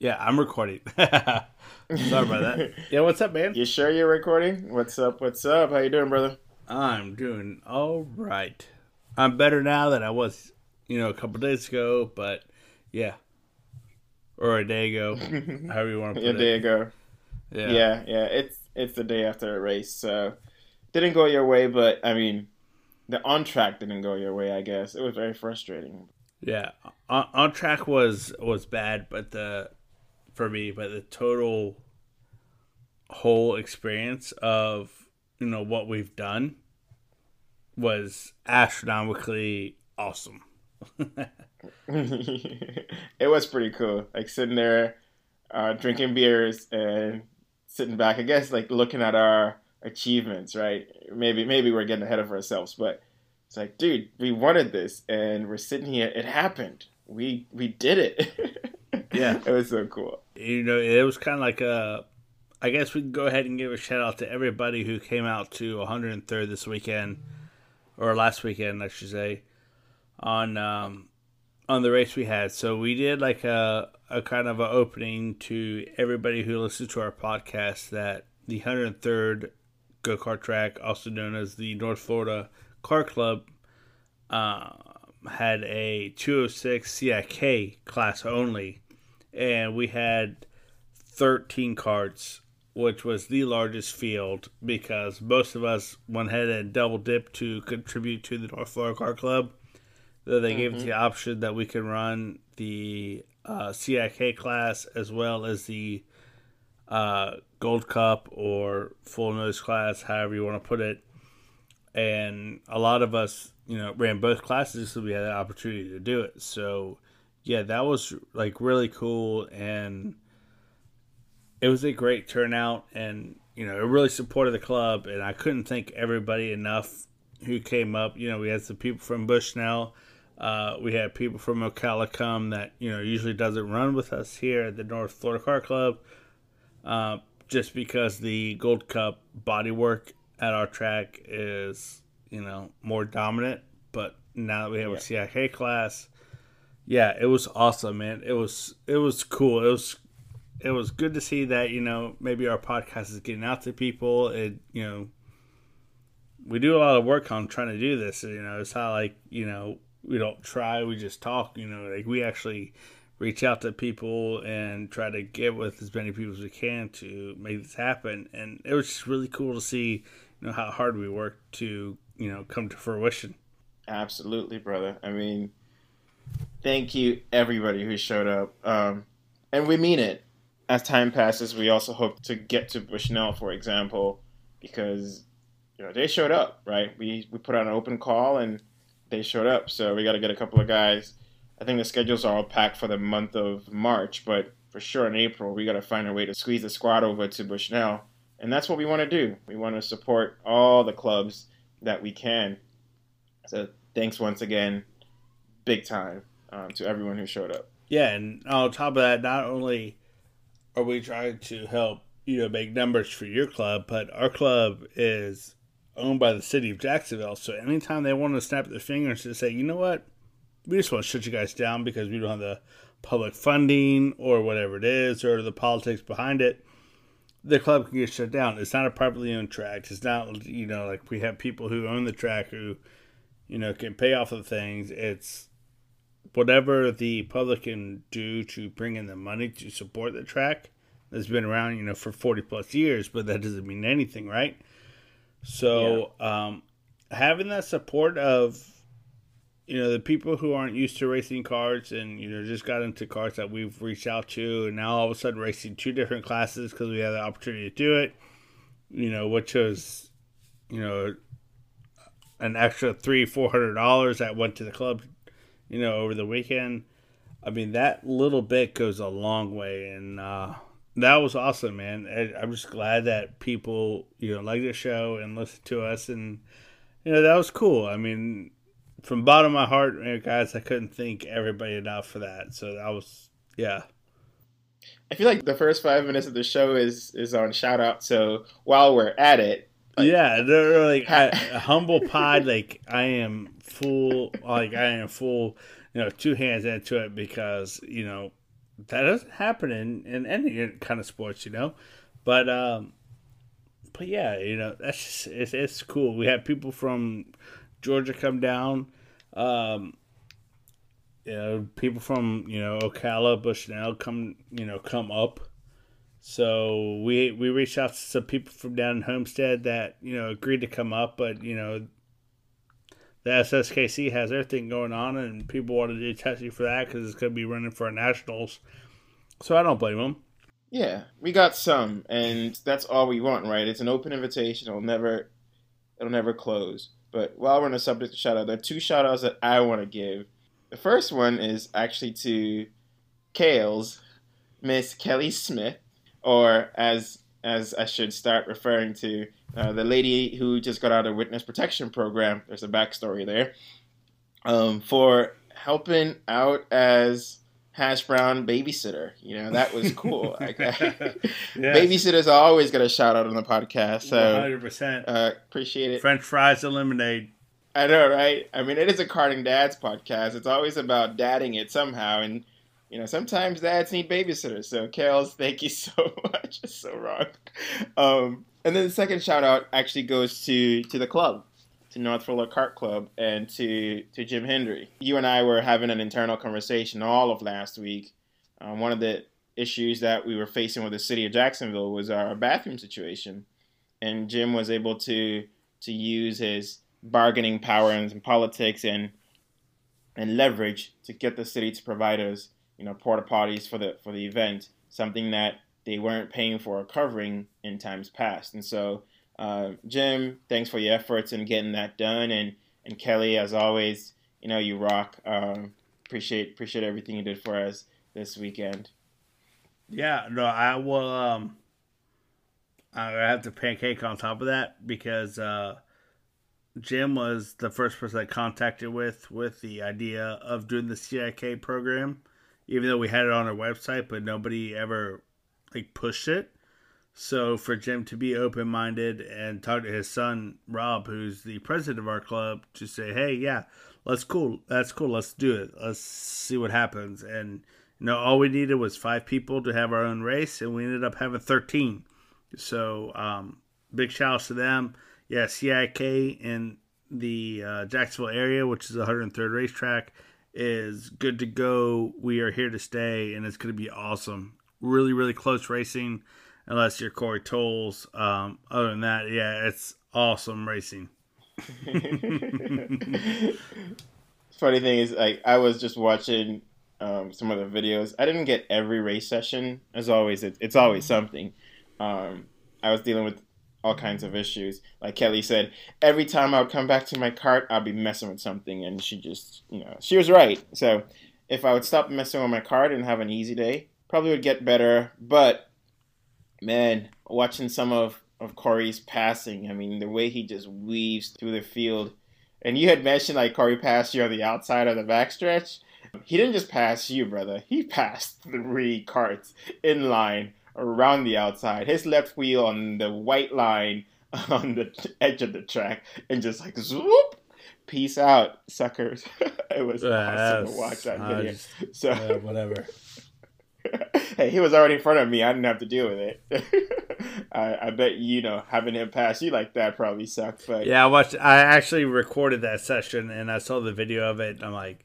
Yeah, I'm recording. Sorry about that. Yeah, what's up, man? You sure you're recording? What's up? What's up? How you doing, brother? I'm doing all right. I'm better now than I was, you know, a couple days ago, but yeah. Or a day ago, however you want to put it. a it. day ago. Yeah. Yeah, yeah. It's it's the day after a race, so didn't go your way, but I mean, the on track didn't go your way. I guess it was very frustrating. Yeah. On, on track was was bad, but the for me, but the total whole experience of you know what we've done was astronomically awesome. it was pretty cool. Like sitting there, uh, drinking beers and sitting back. I guess like looking at our achievements, right? Maybe maybe we're getting ahead of ourselves, but it's like, dude, we wanted this, and we're sitting here. It happened. We we did it. Yeah. it was so cool. You know, it was kind of like a. I guess we can go ahead and give a shout out to everybody who came out to 103rd this weekend, or last weekend, I should say, on um, on the race we had. So we did like a a kind of a opening to everybody who listens to our podcast that the 103rd go kart track, also known as the North Florida Kart Club, uh, had a 206 CIK class only, and we had 13 carts, which was the largest field because most of us went ahead and double dipped to contribute to the North Florida Kart Club. Though they gave us the option that we can run the uh, CIK class as well as the uh, Gold Cup or full nose class, however you want to put it. And a lot of us, you know, ran both classes, so we had the opportunity to do it. So, yeah, that was like really cool, and it was a great turnout, and you know, it really supported the club. And I couldn't thank everybody enough who came up. You know, we had some people from Bushnell. Uh, we had people from Ocala come that you know usually doesn't run with us here at the North Florida Kart Club, uh, just because the Gold Cup bodywork at our track is you know more dominant. But now that we have a CIK class, yeah, it was awesome, man. It was it was cool. It was it was good to see that you know maybe our podcast is getting out to people. It you know we do a lot of work on trying to do this. You know, it's not like you know we don't try, we just talk. You know, like we actually reach out to people and try to get with as many people as we can to make this happen. And it was just really cool to see know how hard we work to you know come to fruition. Absolutely, brother. I mean, thank you everybody who showed up, um, and we mean it. As time passes, we also hope to get to Bushnell, for example, because you know they showed up, right? We we put out an open call and they showed up. So we got to get a couple of guys. I think the schedules are all packed for the month of March, but for sure in April we got to find a way to squeeze the squad over to Bushnell, and that's what we want to do. We want to support all the clubs that we can. So thanks once again, big time, um, to everyone who showed up. Yeah, and on top of that, not only are we trying to help you know make numbers for your club, but our club is owned by the city of Jacksonville. So anytime they want to snap their fingers and say, you know what, we just want to shut you guys down because we don't have the public funding or whatever it is or the politics behind it, the club can get shut down. It's not a privately owned track. It's not you know like we have people who own the track who you know can pay off of things. It's whatever the public can do to bring in the money to support the track that's been around you know for 40 plus years but that doesn't mean anything right so um, having that support of you know the people who aren't used to racing cars and you know just got into cars that we've reached out to and now all of a sudden racing two different classes because we had the opportunity to do it you know which was you know an extra three four hundred dollars that went to the club you know over the weekend i mean that little bit goes a long way and uh that was awesome, man. I'm just glad that people, you know, like the show and listen to us, and you know that was cool. I mean, from bottom of my heart, man, guys, I couldn't thank everybody enough for that. So that was, yeah. I feel like the first five minutes of the show is is on shout out. So while we're at it, like, yeah, they're like I, humble pod. Like I am full, like I am full, you know, two hands into it because you know that doesn't happen in, in any kind of sports, you know. But um, but yeah, you know that's just it's, it's cool. We had people from Georgia come down. Um, you know, people from you know Ocala, Bushnell come you know come up. So we we reached out to some people from down in Homestead that you know agreed to come up, but you know the SSKC has everything going on, and people wanted to do testing for that because it's going to be running for nationals. So I don't blame them. Yeah, we got some, and that's all we want, right? It's an open invitation. It'll never, it'll never close. But while we're on the subject of shout out, there are two shout outs that I want to give. The first one is actually to Kales, Miss Kelly Smith, or as as I should start referring to uh, the lady who just got out of witness protection program. There's a backstory there um, for helping out as hash brown babysitter. You know that was cool. yes. Babysitters always get a shout out on the podcast. So 100. percent uh, Appreciate it. French fries and lemonade. I know, right? I mean, it is a Karting Dads podcast. It's always about dadding it somehow, and you know, sometimes dads need babysitters. So, Kales, thank you so much. It's so wrong. Um, and then the second shout out actually goes to to the club, to North Florida Kart Club, and to to Jim Hendry. You and I were having an internal conversation all of last week. Um, one of the issues that we were facing with the city of Jacksonville was our bathroom situation, and Jim was able to to use his bargaining power and politics and and leverage to get the city to provide us you know, porta potties for the for the event, something that they weren't paying for or covering in times past. And so, uh, Jim, thanks for your efforts in getting that done, and and Kelly, as always, you know, you rock. Um, appreciate appreciate everything you did for us this weekend. Yeah, no, I will. Um, I have to pancake on top of that because uh, Jim was the first person I contacted with with the idea of doing the CIK program even though we had it on our website, but nobody ever like pushed it. So for Jim to be open minded and talk to his son Rob, who's the president of our club, to say, "Hey, yeah, let's cool, that's cool, let's do it, let's see what happens." And you know, all we needed was five people to have our own race, and we ended up having thirteen. So um, big shout outs to them. Yeah, CIK in the uh, Jacksonville area, which is the 103rd racetrack is good to go. We are here to stay, and it's going to be awesome. Really, really close racing, unless you're Corey Tolles. Um, other than that, yeah, it's awesome racing. Funny thing is, like, I was just watching um, some of the videos. I didn't get every race session. As always, it, it's always something. Um, I was dealing with all kinds of issues. Like Kelly said, every time I would come back to my cart, I'd be messing with something, and she just, you know, she was right. So if I would stop messing with my cart and have an easy day, probably would get better. But man, watching some of of Corey's passing, I mean, the way he just weaves through the field. And you had mentioned like Corey passed you on the outside of the backstretch. He didn't just pass you, brother. He passed three carts in line around the outside, his left wheel on the white line on the edge of the track, and just like swoop, peace out, suckers. it was uh, awesome to watch that video. Just, so uh, whatever. hey, he was already in front of me. I didn't have to deal with it. I, I, bet you know having him pass you like that probably sucked. But yeah, I watched. I actually recorded that session and I saw the video of it. I'm like,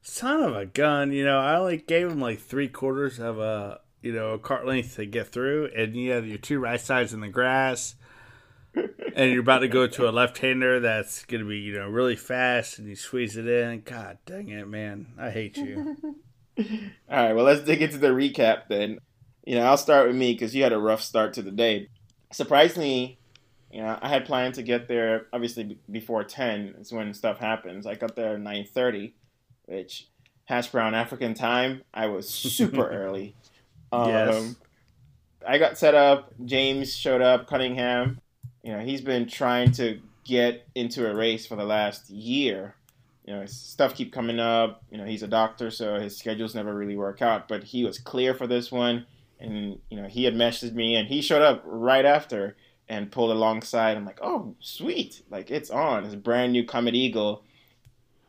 son of a gun. You know, I only gave him like three quarters of a you know, a cart length to get through, and you have your two right sides in the grass, and you're about to go to a left hander that's going to be, you know, really fast, and you squeeze it in. God dang it, man. I hate you. All right, well, let's dig into the recap then. You know, I'll start with me because you had a rough start to the day. Surprisingly, you know, I had planned to get there obviously before 10 is when stuff happens. I got there at 9.30, which hash brown African time, I was super early. Um, yes. I got set up. James showed up. Cunningham. You know, he's been trying to get into a race for the last year. You know, stuff keep coming up. You know, he's a doctor, so his schedules never really work out. But he was clear for this one, and you know, he had messaged me, and he showed up right after and pulled alongside. I'm like, oh, sweet! Like it's on. It's a brand new Comet Eagle.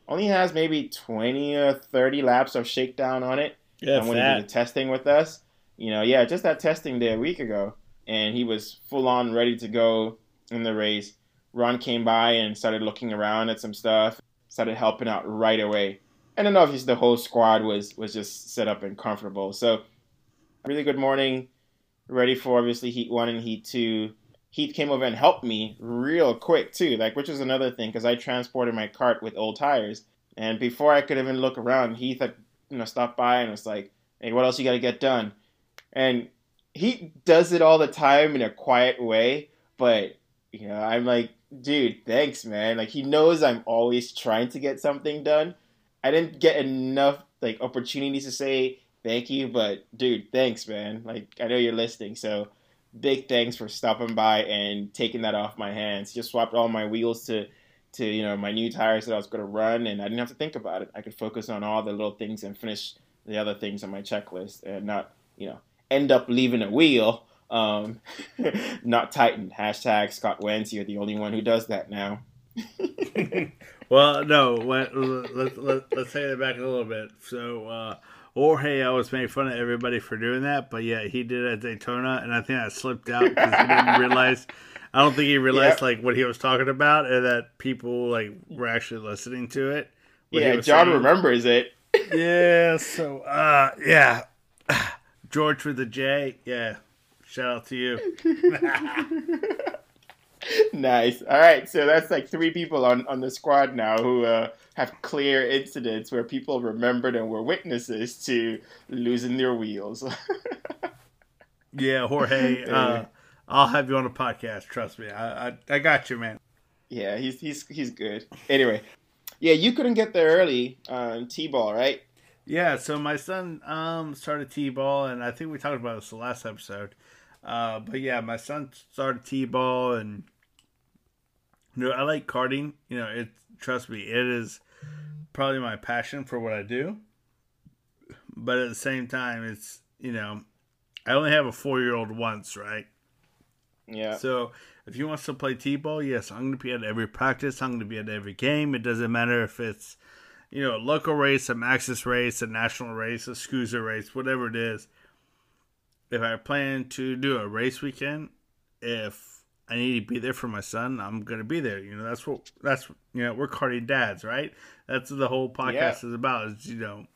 Only has maybe 20 or 30 laps of shakedown on it Yeah, and when he did the testing with us, you know, yeah, just that testing day a week ago, and he was full on ready to go in the race. Ron came by and started looking around at some stuff, started helping out right away. And then obviously the whole squad was was just set up and comfortable. So really good morning, ready for obviously heat one and heat two. Heath came over and helped me real quick too, like which was another thing because I transported my cart with old tires, and before I could even look around, Heath had you know stopped by and was like, "Hey, what else you got to get done?" And he does it all the time in a quiet way, but you know I'm like dude, thanks, man. Like he knows I'm always trying to get something done. I didn't get enough like opportunities to say thank you, but dude, thanks, man. Like I know you're listening, so big thanks for stopping by and taking that off my hands. Just swapped all my wheels to to you know my new tires that I was going to run, and I didn't have to think about it. I could focus on all the little things and finish the other things on my checklist, and not you know end up leaving a wheel um, not Titan. Hashtag Scott Wentz. You're the only one who does that now. well, no. Let, let, let, let's take it back a little bit. So, uh, Jorge always made fun of everybody for doing that, but yeah, he did it at Daytona, and I think I slipped out because he didn't realize. I don't think he realized yep. like what he was talking about, and that people like were actually listening to it. Yeah, John saying. remembers it. yeah. So, uh, yeah, George with the J. Yeah, Shout out to you. nice. All right, so that's like three people on, on the squad now who uh, have clear incidents where people remembered and were witnesses to losing their wheels. yeah, Jorge, uh, I'll have you on a podcast. Trust me, I, I, I got you, man. Yeah, he's he's he's good. Anyway, yeah, you couldn't get there early on t-ball, right? Yeah, so my son um started t-ball, and I think we talked about this the last episode. Uh, but yeah, my son started t-ball, and you know I like karting. You know, it trust me, it is probably my passion for what I do. But at the same time, it's you know, I only have a four-year-old once, right? Yeah. So if he wants to play t-ball, yes, I'm going to be at every practice. I'm going to be at every game. It doesn't matter if it's you know a local race, a Maxxis race, a national race, a SKUSA race, whatever it is if I plan to do a race weekend, if I need to be there for my son, I'm gonna be there. You know, that's what that's you know, we're karting dads, right? That's what the whole podcast yeah. is about. Is you know,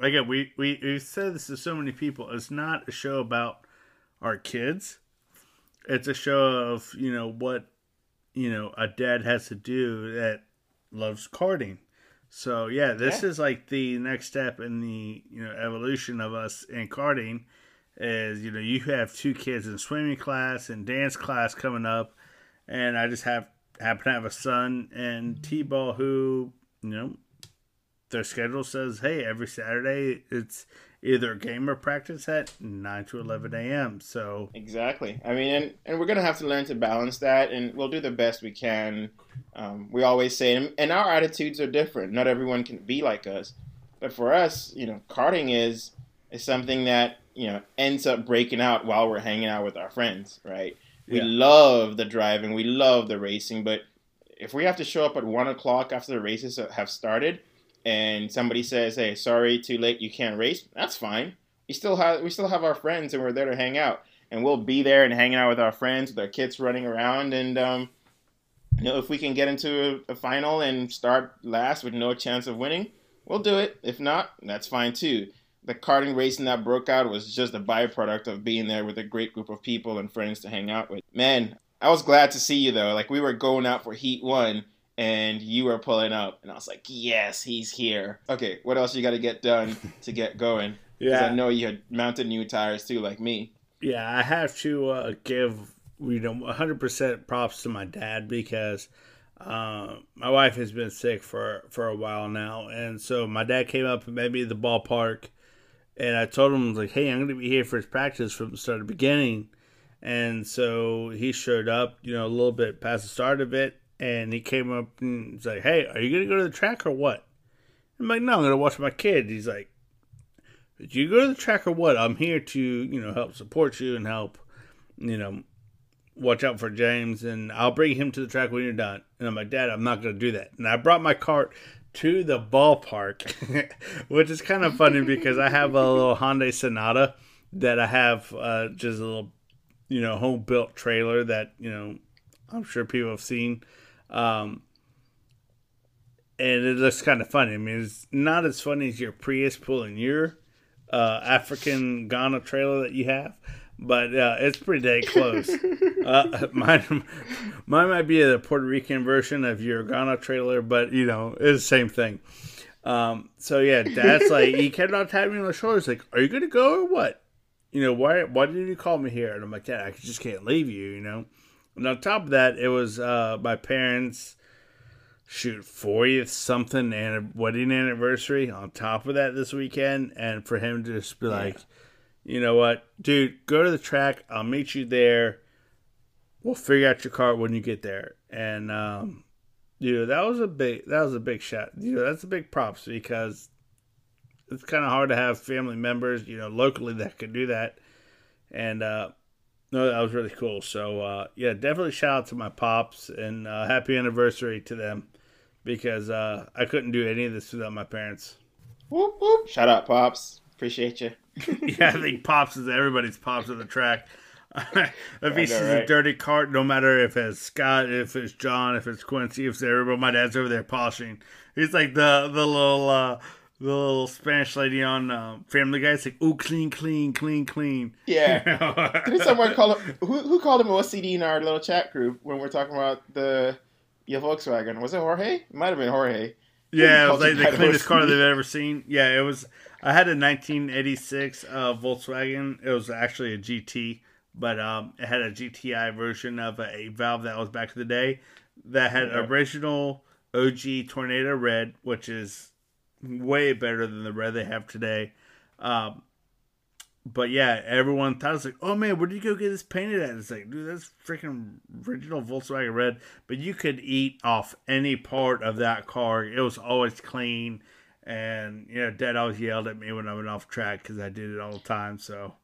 again, we we we said this to so many people. It's not a show about our kids. It's a show of you know what you know a dad has to do that loves karting. So yeah, this yeah. is like the next step in the you know evolution of us in karting is you know you have two kids in swimming class and dance class coming up, and I just have happen to have a son and t-ball who you know their schedule says hey every Saturday it's either game or practice at 9 to 11 a.m. So exactly. I mean, and, and we're gonna have to learn to balance that, and we'll do the best we can. Um, we always say, and our attitudes are different. Not everyone can be like us, but for us, you know, karting is is something that you know ends up breaking out while we're hanging out with our friends, right? We yeah. love the driving, we love the racing, but if we have to show up at one o'clock after the races have started, and somebody says, "Hey, sorry, too late, you can't race," that's fine. We still have we still have our friends, and we're there to hang out, and we'll be there and hanging out with our friends, with our kids running around, and um, you know, if we can get into a, a final and start last with no chance of winning, we'll do it. If not, that's fine too the karting racing that broke out was just a byproduct of being there with a great group of people and friends to hang out with. Man, I was glad to see you though. Like we were going out for Heat One and you were pulling up, and I was like, yes, he's here. Okay, what else you got to get done to get going? yeah, I know you had mounted new tires too, like me. Yeah, I have to uh, give you know 100% props to my dad because uh, my wife has been sick for for a while now, and so my dad came up and made me at the ballpark and I told him like, "Hey, I'm going to be here for his practice from the start of beginning." And so he showed up, you know, a little bit past the start of it, and he came up and he's like, "Hey, are you going to go to the track or what?" I'm like, "No, I'm going to watch my kid." He's like, "Did you go to the track or what? I'm here to, you know, help support you and help, you know, watch out for James, and I'll bring him to the track when you're done." And I'm like, "Dad, I'm not going to do that." And I brought my cart to the ballpark, which is kind of funny because I have a little Hyundai Sonata that I have uh, just a little, you know, home built trailer that you know I'm sure people have seen. Um, and it looks kind of funny. I mean, it's not as funny as your Prius pulling your uh, African Ghana trailer that you have, but uh, it's pretty dang close. uh, mine, mine might be the Puerto Rican version of your Ghana trailer, but you know, it's the same thing. Um, so yeah, Dad's like, he kept on tapping me on the shoulder. He's like, "Are you gonna go or what? You know, why? Why did you call me here?" And I'm like, "Dad, I just can't leave you." You know. And on top of that, it was uh, my parents' shoot 40th something and a wedding anniversary on top of that this weekend, and for him to just be yeah. like, you know what, dude, go to the track. I'll meet you there. We'll figure out your car when you get there. And um, dude, that was a big that was a big shot. You know, that's a big props because it's kind of hard to have family members, you know, locally that could do that. And uh, no, that was really cool. So uh, yeah, definitely shout out to my pops and uh, happy anniversary to them because uh, I couldn't do any of this without my parents. Whoop whoop! Shout out, pops. Appreciate you. yeah, I think pops is everybody's pops of the track. if he sees right. a dirty cart, no matter if it's Scott, if it's John, if it's Quincy, if it's everybody, my dad's over there polishing. He's like the the little uh, the little Spanish lady on uh, Family Guy. It's like, ooh, clean, clean, clean, clean. Yeah. Did someone call him? Who, who called him OCD in our little chat group when we're talking about the your Volkswagen? Was it Jorge? It might have been Jorge. Yeah, it was like the cleanest car they've ever seen. Yeah, it was. I had a 1986 uh, Volkswagen. It was actually a GT but um, it had a GTI version of a, valve that was back in the day that had yeah. original OG Tornado Red, which is way better than the red they have today. Um, but yeah, everyone thought it was like, oh man, where did you go get this painted at? It's like, dude, that's freaking original Volkswagen red. But you could eat off any part of that car. It was always clean. And, you know, Dad always yelled at me when I went off track because I did it all the time. So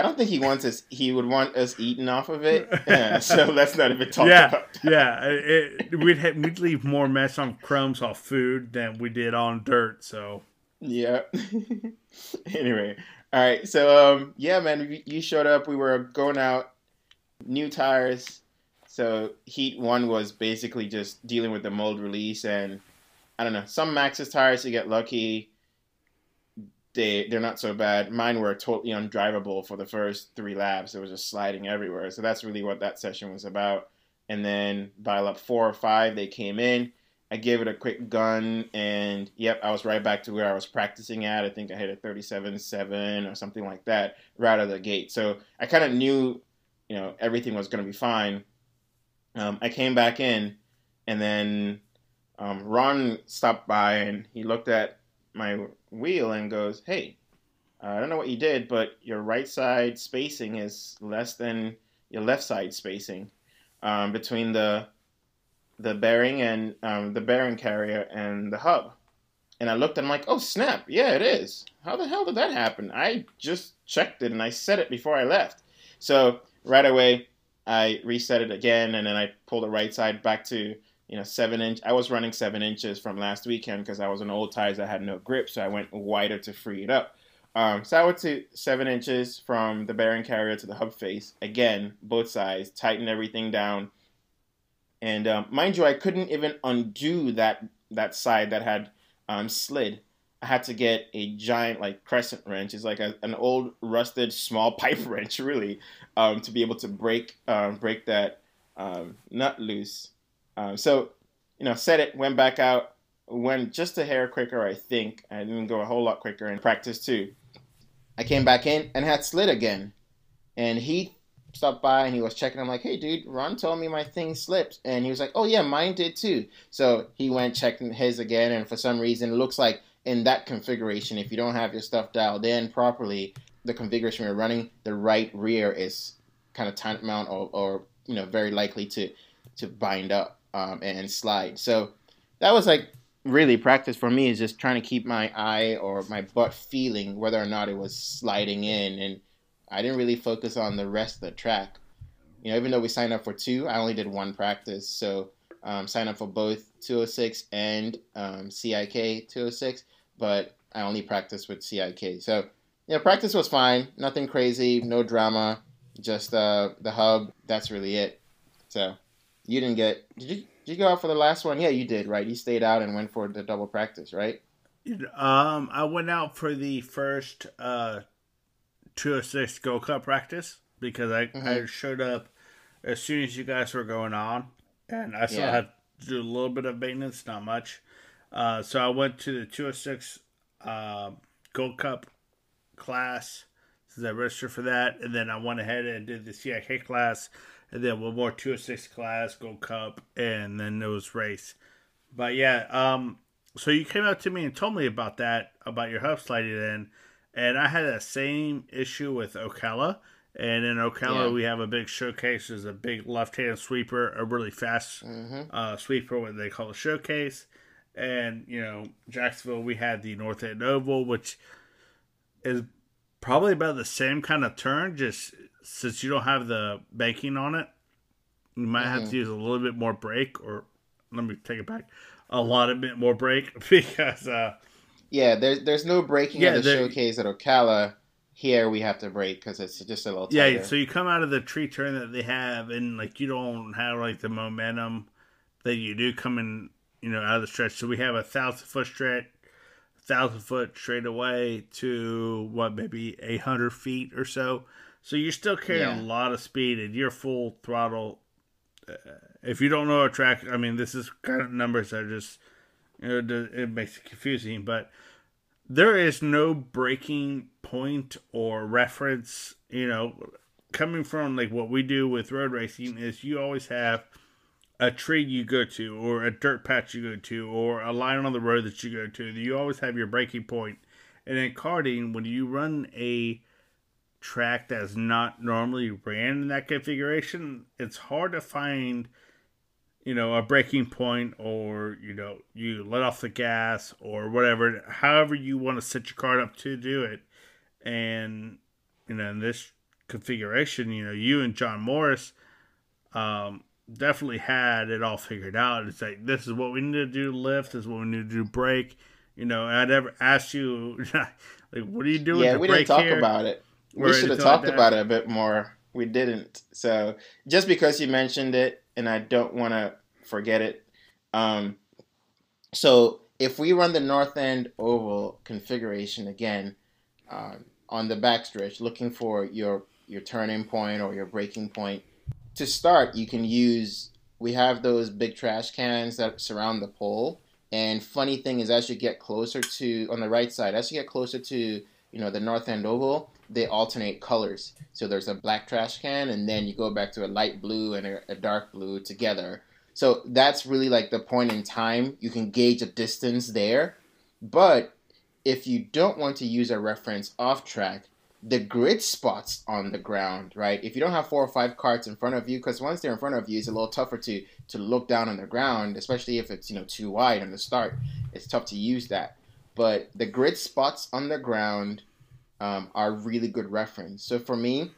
I don't think he wants us. He would want us eating off of it. Yeah, so let's not even talk yeah, about. That. Yeah, it, we'd have, we'd leave more mess on crumbs off food than we did on dirt. So yeah. anyway, all right. So um, yeah, man, you showed up. We were going out, new tires. So heat one was basically just dealing with the mold release, and I don't know. Some Maxxis tires you get lucky they they're not so bad. Mine were totally undrivable for the first three laps. It was just sliding everywhere. So that's really what that session was about. And then by lap four or five, they came in. I gave it a quick gun, and yep, I was right back to where I was practicing at. I think I hit a 37.7 or something like that right out of the gate. So I kind of knew, you know, everything was going to be fine. Um, I came back in, and then um, Ron stopped by and he looked at my wheel and goes, "Hey, I don't know what you did, but your right side spacing is less than your left side spacing um, between the the bearing and um, the bearing carrier and the hub." And I looked and I'm like, "Oh snap! Yeah, it is. How the hell did that happen? I just checked it and I set it before I left." So right away, I reset it again, and then I pulled the right side back to you know, seven inch. I was running seven inches from last weekend because I was on old tires that had no grip, so I went wider to free it up. Um, so I went to seven inches from the bearing carrier to the hub face. Again, both sides, tighten everything down. And um, mind you, I couldn't even undo that that side that had um, slid. I had to get a giant like crescent wrench. It's like a, an old rusted small pipe wrench, really, um, to be able to break um, break that um, nut loose. Um, so, you know, set it, went back out, went just a hair quicker, I think. I didn't go a whole lot quicker in practice too. I came back in and had slid again. And he stopped by and he was checking. I'm like, hey, dude, Ron told me my thing slipped. And he was like, oh, yeah, mine did too. So he went checking his again. And for some reason, it looks like in that configuration, if you don't have your stuff dialed in properly, the configuration you're running, the right rear is kind of tantamount or, or you know, very likely to, to bind up um, and slide. So that was like really practice for me is just trying to keep my eye or my butt feeling whether or not it was sliding in. And I didn't really focus on the rest of the track. You know, even though we signed up for two, I only did one practice. So Um, sign up for both 206 and um, CIK 206, but I only practiced with CIK. So yeah, practice was fine. Nothing crazy, no drama. Just uh, the hub. That's really it. So you didn't get. Did you? Did you go out for the last one? Yeah, you did, right? You stayed out and went for the double practice, right? Um, I went out for the first uh, 206 Gold Cup practice because I, mm-hmm. I showed up as soon as you guys were going on, and I still yeah. had to do a little bit of maintenance, not much. Uh, so I went to the 206 uh, Gold Cup class since I registered for that, and then I went ahead and did the CIK class, and then one more 206 class, Gold Cup, and then it was race. But yeah, um, so you came up to me and told me about that, about your hub sliding in, and I had that same issue with Ocala. And in Ocala, yeah. we have a big showcase. There's a big left-hand sweeper, a really fast mm-hmm. uh, sweeper, what they call a showcase. And you know, Jacksonville, we had the North End Oval, which is probably about the same kind of turn, just since you don't have the banking on it, you might mm-hmm. have to use a little bit more brake, or let me take it back, a lot of bit more brake because. Uh, yeah, there's there's no braking yeah, at the showcase at Ocala. Here we have to brake because it's just a little. Tighter. Yeah, so you come out of the tree turn that they have, and like you don't have like the momentum that you do coming, you know, out of the stretch. So we have a thousand foot stretch, thousand foot straight away to what maybe eight hundred feet or so. So you're still carrying yeah. a lot of speed and you're full throttle. Uh, if you don't know a track, I mean, this is kind of numbers that are just, you know, it makes it confusing. But there is no breaking point or reference, you know, coming from like what we do with road racing is you always have a tree you go to or a dirt patch you go to or a line on the road that you go to. You always have your breaking point. And in karting, when you run a track that's not normally ran in that configuration, it's hard to find, you know, a breaking point or, you know, you let off the gas or whatever, however you want to set your card up to do it. And, you know, in this configuration, you know, you and John Morris um, definitely had it all figured out. It's like, this is what we need to do lift, this is what we need to do brake. You know, I'd ever ask you, like, what are you doing? Yeah, we didn't talk here? about it we should have talked about it a bit more. We didn't. So just because you mentioned it, and I don't want to forget it. Um, so if we run the north end oval configuration again uh, on the backstretch, looking for your your turning point or your breaking point, to start, you can use. We have those big trash cans that surround the pole. And funny thing is, as you get closer to on the right side, as you get closer to you know the north end oval, they alternate colors. So there's a black trash can, and then you go back to a light blue and a, a, dark blue together. So that's really like the point in time. You can gauge a distance there. But if you don't want to use a reference off track, the grid spots on the ground, right? If you don't have four or five carts in front of you, because once they're in front of you, it's a little tougher to to look down on the ground, especially if it's you know too wide on the start. It's tough to use that. But the grid spots on the ground um, are really good reference. So for me,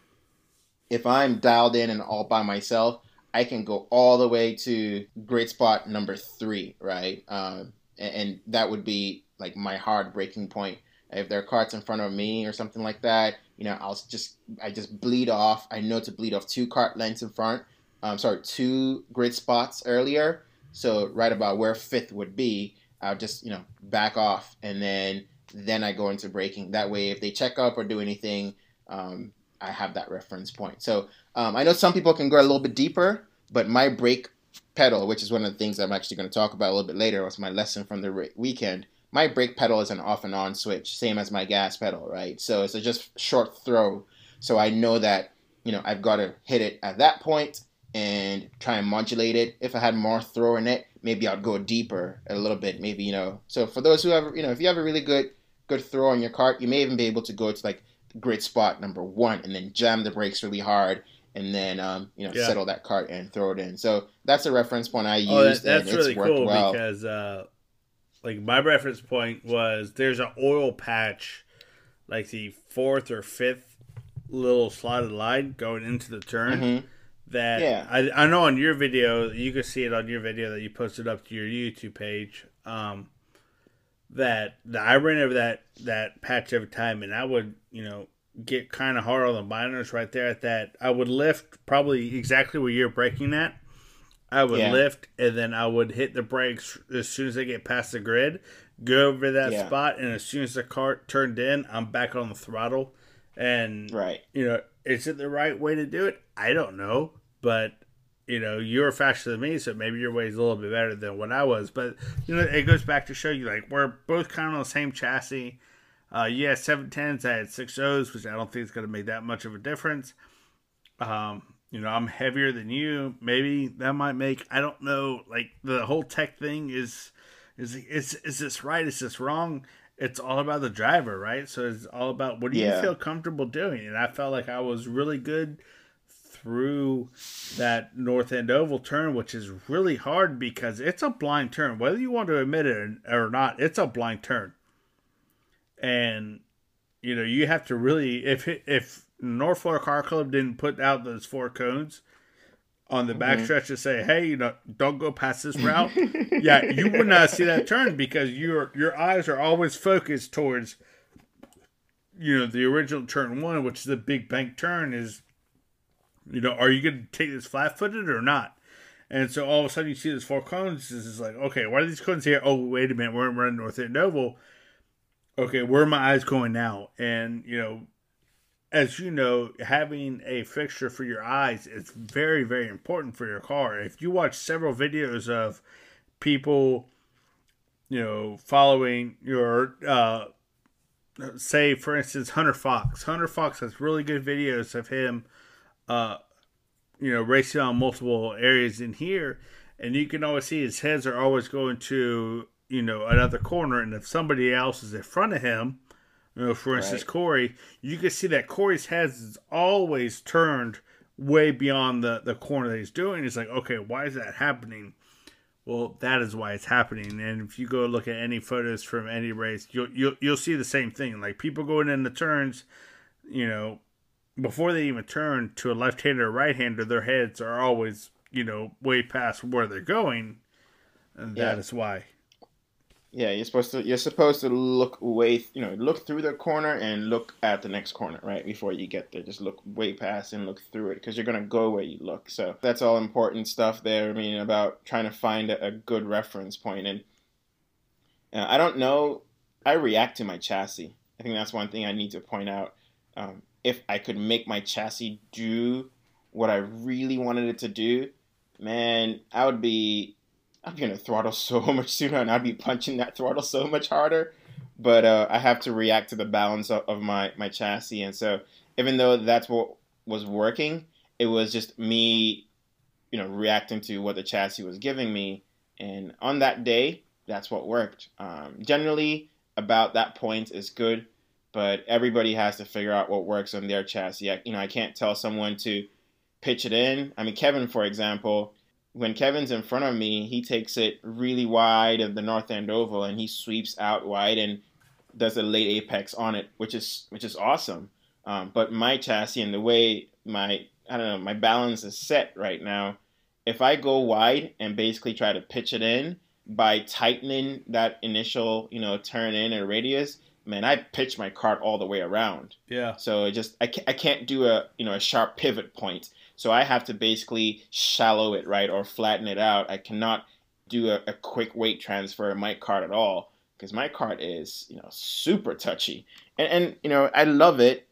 if I'm dialed in and all by myself, I can go all the way to grid spot number three, right? Um, and, and, that would be like my hard breaking point. If there are carts in front of me or something like that, you know, I'll just I just bleed off. I know to bleed off two cart lengths in front. Um, sorry, two grid spots earlier. So right about where fifth would be, I'll just you know back off and then then I go into braking. That way, if they check up or do anything, um, I have that reference point. So um, I know some people can go a little bit deeper, but my brake pedal, which is one of the things I'm actually going to talk about a little bit later, was my lesson from the weekend. My brake pedal is an off and on switch, same as my gas pedal, right? So it's a just short throw. So I know that you know I've got to hit it at that point and try and modulate it. If I had more throw in it, maybe I'd go deeper a little bit. Maybe you know. So for those who have you know, if you have a really good good throw on your cart, you may even be able to go to like grid spot number one and then jam the brakes really hard and then um, you know yeah. settle that cart and throw it in. So that's a reference point I used. Oh, that, that's really cool well. because uh, like my reference point was there's an oil patch, like the fourth or fifth little slotted line going into the turn. Mm-hmm. that yeah. I, I know on your video you can see it on your video that you posted up to your YouTube page. Um, that, that I ran over that that patch every time, and I would you know get kind of hard on the binders right there at that. I would lift probably exactly where you're breaking at. I would yeah. lift and then I would hit the brakes as soon as I get past the grid, go over that yeah. spot, and as soon as the cart turned in, I'm back on the throttle. And right, you know, is it the right way to do it? I don't know, but you know, you're faster than me, so maybe your way is a little bit better than what I was. But you know, it goes back to show you like we're both kind of on the same chassis. Uh, yeah, seven tens. I had six O's, which I don't think is going to make that much of a difference. Um, you know, I'm heavier than you. Maybe that might make. I don't know. Like the whole tech thing is, is is is this right? Is this wrong? It's all about the driver, right? So it's all about what do yeah. you feel comfortable doing. And I felt like I was really good through that North End Oval turn, which is really hard because it's a blind turn. Whether you want to admit it or not, it's a blind turn. And you know, you have to really if if North Florida Kart Club didn't put out those four cones on the backstretch mm-hmm. to say, "Hey, you know, don't go past this route." yeah, you would not see that turn because your your eyes are always focused towards you know the original turn one, which is the big bank turn. Is you know, are you going to take this flat footed or not? And so all of a sudden you see this four cones. This is like, okay, why are these cones here? Oh, wait a minute, we're in North End Oval. Okay, where are my eyes going now? And you know, as you know, having a fixture for your eyes is very, very important for your car. If you watch several videos of people, you know, following your, uh, say, for instance, Hunter Fox. Hunter Fox has really good videos of him, uh, you know, racing on multiple areas in here. And you can always see his heads are always going to, you know, another corner. And if somebody else is in front of him, you know, for instance, right. Corey, you can see that Corey's head is always turned way beyond the, the corner that he's doing. It's like, okay, why is that happening? Well, that is why it's happening. And if you go look at any photos from any race, you'll you'll, you'll see the same thing. Like people going in the turns, you know, before they even turn to a left-hander or right-hander, their heads are always, you know, way past where they're going. And yeah. that is why. Yeah, you're supposed to you're supposed to look way you know look through the corner and look at the next corner right before you get there. Just look way past and look through it because you're gonna go where you look. So that's all important stuff there. I mean about trying to find a, a good reference point and uh, I don't know. I react to my chassis. I think that's one thing I need to point out. Um, if I could make my chassis do what I really wanted it to do, man, I would be I'm gonna throttle so much sooner, and I'd be punching that throttle so much harder. But uh, I have to react to the balance of, of my my chassis, and so even though that's what was working, it was just me, you know, reacting to what the chassis was giving me. And on that day, that's what worked. Um, generally, about that point is good, but everybody has to figure out what works on their chassis. I, you know, I can't tell someone to pitch it in. I mean, Kevin, for example, when Kevin's in front of me, he takes it really wide of the north end oval and he sweeps out wide and does a late apex on it, which is which is awesome. Um, but my chassis and the way my I don't know my balance is set right now, if I go wide and basically try to pitch it in by tightening that initial you know turn in and radius, man, I pitch my cart all the way around. Yeah. So it just I can't, I can't do a you know a sharp pivot point. So I have to basically shallow it, right, or flatten it out. I cannot do a, a quick weight transfer in my cart at all because my cart is, you know, super touchy. And, and, you know, I love it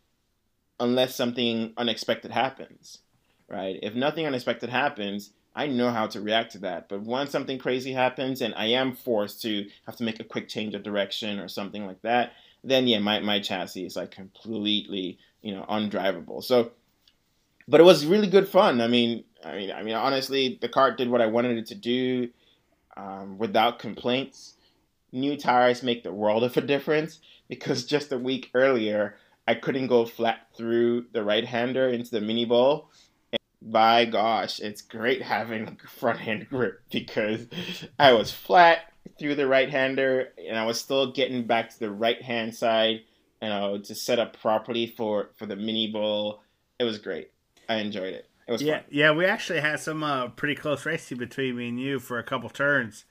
unless something unexpected happens, right? If nothing unexpected happens, I know how to react to that. But once something crazy happens and I am forced to have to make a quick change of direction or something like that, then yeah, my, my chassis is like completely, you know, undrivable. So but it was really good fun. I mean, I mean, I mean, honestly, the cart did what I wanted it to do um, without complaints. New tires make the world of a difference because just a week earlier, I couldn't go flat through the right hander into the mini bowl. By gosh, it's great having front hand grip because I was flat through the right hander and I was still getting back to the right hand side, you know, to set up properly for for the mini bowl. It was great. I enjoyed it. It was yeah, fun. yeah. We actually had some uh, pretty close racing between me and you for a couple turns.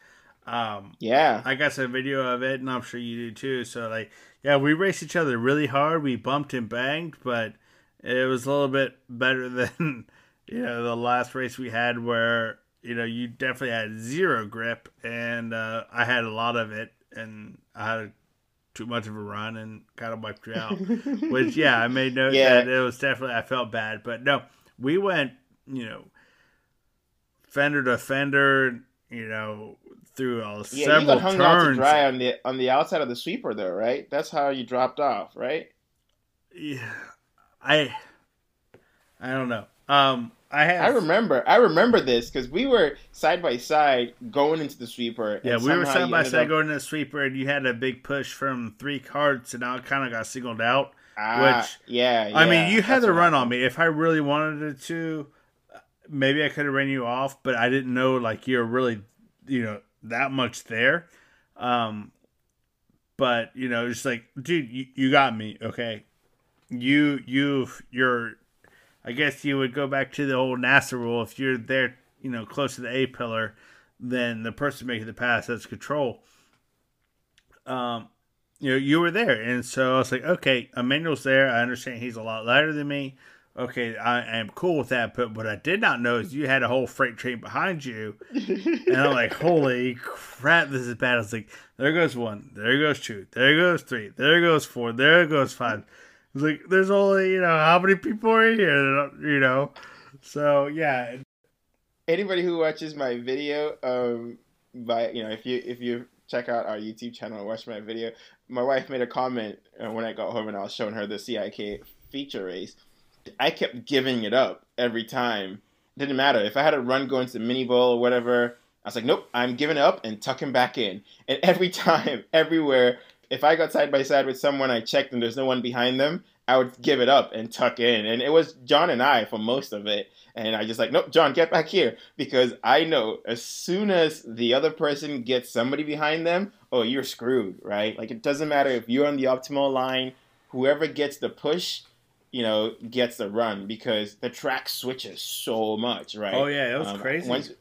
Um, Yeah. I got some video of it, and I'm sure you do too. So like, yeah, we raced each other really hard. We bumped and banged, but it was a little bit better than you know the last race we had, where you know you definitely had zero grip, and uh, I had a lot of it, and I had too much of a run and kind of wiped you out. Which yeah, I made note Yeah. that it was definitely I felt bad, but no, we went you know fender to fender, you know through all Yeah, you got hung out to dry on the on the outside of the sweeper though, right? That's how you dropped off, right? Yeah, I I don't know. Um, I have. I remember, I remember this because we were side by side going into the sweeper. and Yeah, we were side by side up- going into the sweeper, and you had a big push from three karts, and I kind of got singled out. Ah, which- yeah, I mean, you had the run on me. If I really wanted to, maybe I could have ran you off, but I didn't know like you're really, you know, that much there. Um, but you know, it's like, dude, you, you got me, okay? You you you're. I guess you would go back to the old NASA rule. If you're there, you know, close to the A pillar, then the person making the pass has control. Um, you know, you were there, and so I was like, okay, Emmanuel's there. I understand he's a lot lighter than me. Okay, I, I am cool with that. But what I did not know is you had a whole freight train behind you, and I'm like, holy crap, this is bad. I was like, there goes one, there goes two, there goes three, there goes four, there goes five. I was like, there's only you know how many people are here, you know. So yeah, Anybody who watches my video, um, by you know, if you if you check out our YouTube channel and watch my video, my wife made a comment uh, when I got home and I was showing her the CIK feature race. I kept giving it up every time. Didn't matter if I had a run going to mini bowl or whatever. I was like, nope, I'm giving up and tucking back in. And every time, everywhere, if I got side by side with someone, I checked and there's no one behind them, I would give it up and tuck in. And it was John and I for most of it. And I just like, nope, John, get back here. Because I know as soon as the other person gets somebody behind them, oh, you're screwed, right? Like it doesn't matter if you're on the optimal line, whoever gets the push, you know, gets the run because the track switches so much, right? oh yeah, it was Um, crazy. Once,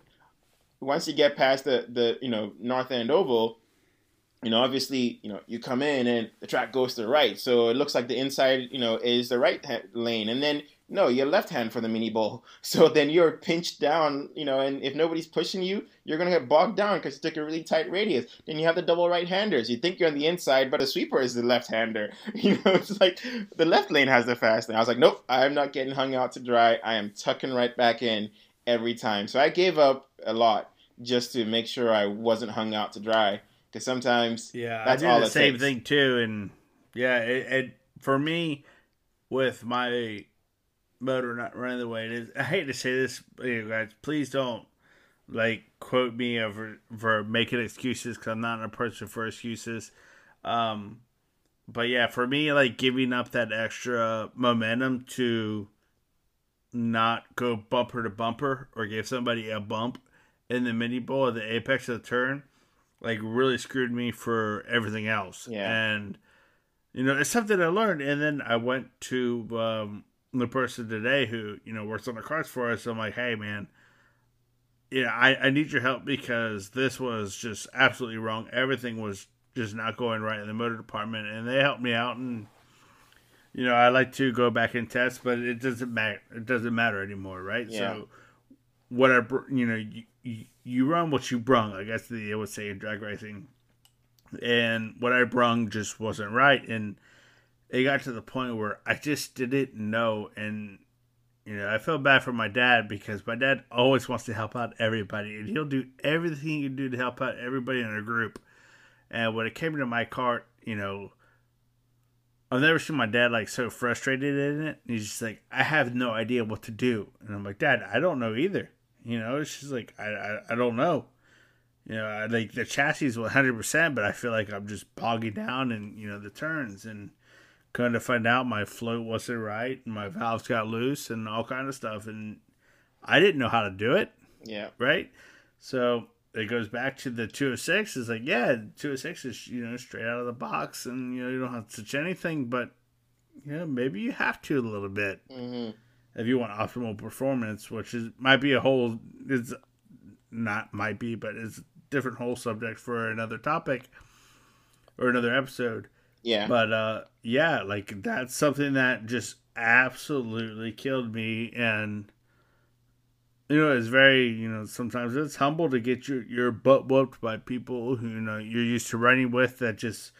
once you get past the the you know North End Oval, you know obviously you know you come in and the track goes to the right, so it looks like the inside you know is the right hand lane, and then no, your left hand for the mini bowl. So then you're pinched down, you know, and if nobody's pushing you, you're gonna get bogged down because you took a really tight radius. Then you have the double right handers. You think you're on the inside, but the sweeper is the left hander. You know, it's like the left lane has the fast lane. I was like, nope, I'm not getting hung out to dry. I am tucking right back in every time. So I gave up a lot just to make sure I wasn't hung out to dry. Because sometimes, Yeah, That's I all the same takes. thing too, and yeah, it, it for me with my motor not running the way it is. I hate to say this, you guys, please don't like quote me over for making excuses because I'm not a person for excuses. Um, but yeah, for me, like giving up that extra momentum to not go bumper to bumper or give somebody a bump in the mini bowl at the apex of the turn, like really screwed me for everything else. Yeah. And you know, it's something I learned. And then I went to um, the person today who you know works on the cards for us. I'm like, hey man, yeah, I, I need your help because this was just absolutely wrong. Everything was just not going right in the motor department, and they helped me out. And you know, I like to go back and test, but it doesn't matter. It doesn't matter anymore, right? Yeah. So what I, you know, you, you, you run what you brung. I guess they would say in drag racing, and what I brung just wasn't right, and it got to the point where I just didn't know, and you know, I felt bad for my dad because my dad always wants to help out everybody, and he'll do everything he can do to help out everybody in a group. And when it came to my kart, you know, I've never seen my dad like so frustrated in it. He's just like, I have no idea what to do, and I'm like, Dad, I don't know either. You know, it's just like I I, I don't know. You know, I, like the chassis is 100, percent but I feel like I'm just bogging down in you know the turns and Come to find out, my float wasn't right, and my valves got loose, and all kind of stuff, and I didn't know how to do it. yeah, Right, so it goes back to the 206. It's like, yeah, 206 is you know straight out of the box, and you know you don't have to touch anything, but you know maybe you have to a little bit. hmm if you want optimal performance, which is might be a whole it's not might be, but it's different whole subject for another topic or another episode. Yeah. But uh yeah, like that's something that just absolutely killed me and you know, it's very, you know, sometimes it's humble to get your, your butt whooped by people who, you know, you're used to running with that just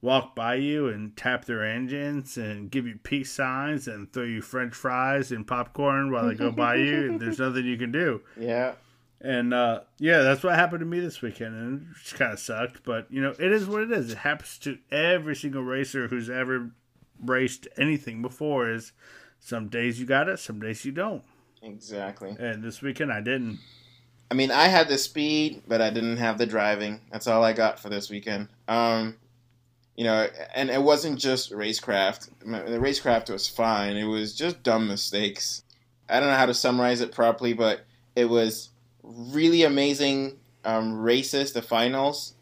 walk by you and tap their engines and give you peace signs and throw you french fries and popcorn while they go by you and there's nothing you can do. Yeah. And uh, yeah, that's what happened to me this weekend, and it kind of sucked. But you know, it is what it is. It happens to every single racer who's ever raced anything before. Is some days you got it, some days you don't. Exactly. And this weekend I didn't. I mean, I had the speed, but I didn't have the driving. That's all I got for this weekend. Um, you know, and it wasn't just racecraft. The racecraft was fine. It was just dumb mistakes. I don't know how to summarize it properly, but it was really amazing um, races, the finals.